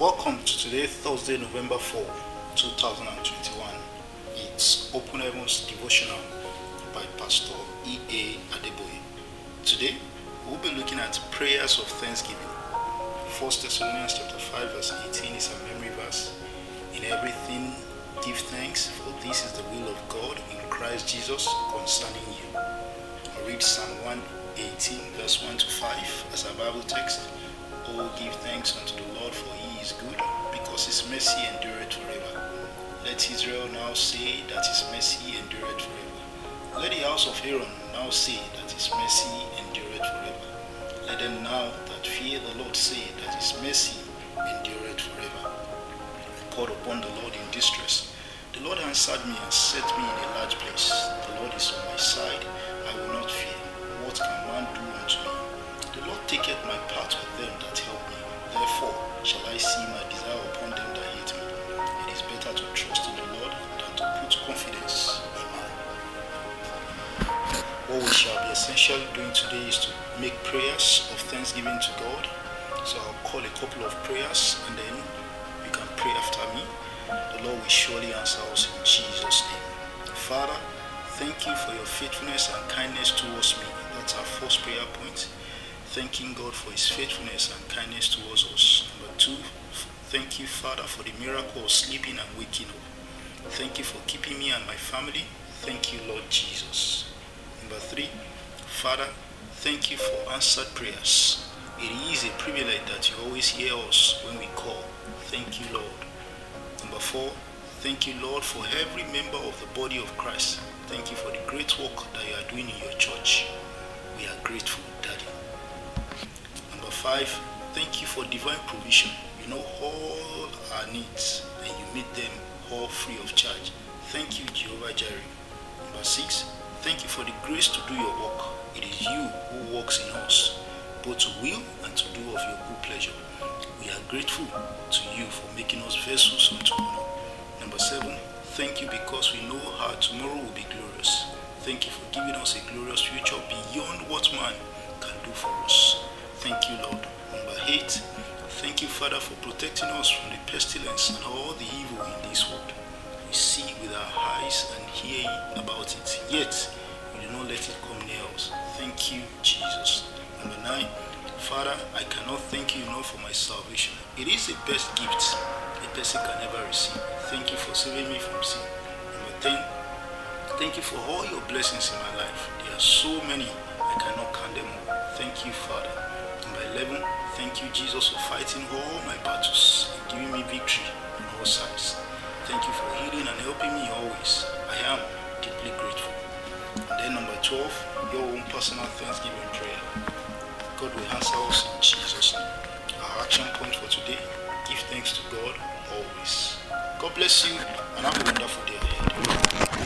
Welcome to today, Thursday, November 4, 2021. It's Open Heavens Devotional by Pastor E.A. Adeboye. Today, we'll be looking at prayers of thanksgiving. 1 Thessalonians chapter 5 verse 18 is a memory verse. In everything, give thanks, for this is the will of God in Christ Jesus concerning you. I read Psalm 118 verse 1 to 5 as a Bible text. Oh, give thanks unto the Lord, for he is good, because his mercy endureth forever. Let Israel now say that his mercy endureth forever. Let the house of Aaron now say that his mercy endureth forever. Let them now that fear the Lord say that his mercy endureth forever. I called upon the Lord in distress. The Lord answered me and set me in a large place. The Lord is on my side. Taketh my part with them that help me. Therefore shall I see my desire upon them that hate me. It is better to trust in the Lord than to put confidence in man. What we shall be essentially doing today is to make prayers of thanksgiving to God. So I'll call a couple of prayers and then you can pray after me. The Lord will surely answer us in Jesus' name. Father, thank you for your faithfulness and kindness towards me. That's our first prayer point thanking God for his faithfulness and kindness towards us. Number two, thank you, Father, for the miracle of sleeping and waking up. Thank you for keeping me and my family. Thank you, Lord Jesus. Number three, Father, thank you for answered prayers. It is a privilege that you always hear us when we call. Thank you, Lord. Number four, thank you, Lord, for every member of the body of Christ. Thank you for the great work that you are doing in your church. We are grateful, Daddy. Number five, thank you for divine provision. You know all our needs and you meet them all free of charge. Thank you, Jehovah Jireh. Number six, thank you for the grace to do your work. It is you who works in us, both to will and to do of your good pleasure. We are grateful to you for making us vessels unto honor. Number seven, thank you because we know how tomorrow will be glorious. Thank you for giving us a glorious future beyond 8. Thank you, Father, for protecting us from the pestilence and all the evil in this world. We see with our eyes and hear about it, yet we do not let it come near us. Thank you, Jesus. Number 9. Father, I cannot thank you enough for my salvation. It is the best gift a person can ever receive. Thank you for saving me from sin. Number 10. Thank you for all your blessings in my life. There are so many, I cannot count them all. Thank you, Father. Number 11, thank you, Jesus, for fighting all my battles and giving me victory on all sides. Thank you for healing and helping me always. I am deeply grateful. And then number 12, your own personal thanksgiving prayer. God will answer us in Jesus' name. Our action point for today, give thanks to God always. God bless you and have a wonderful day ahead.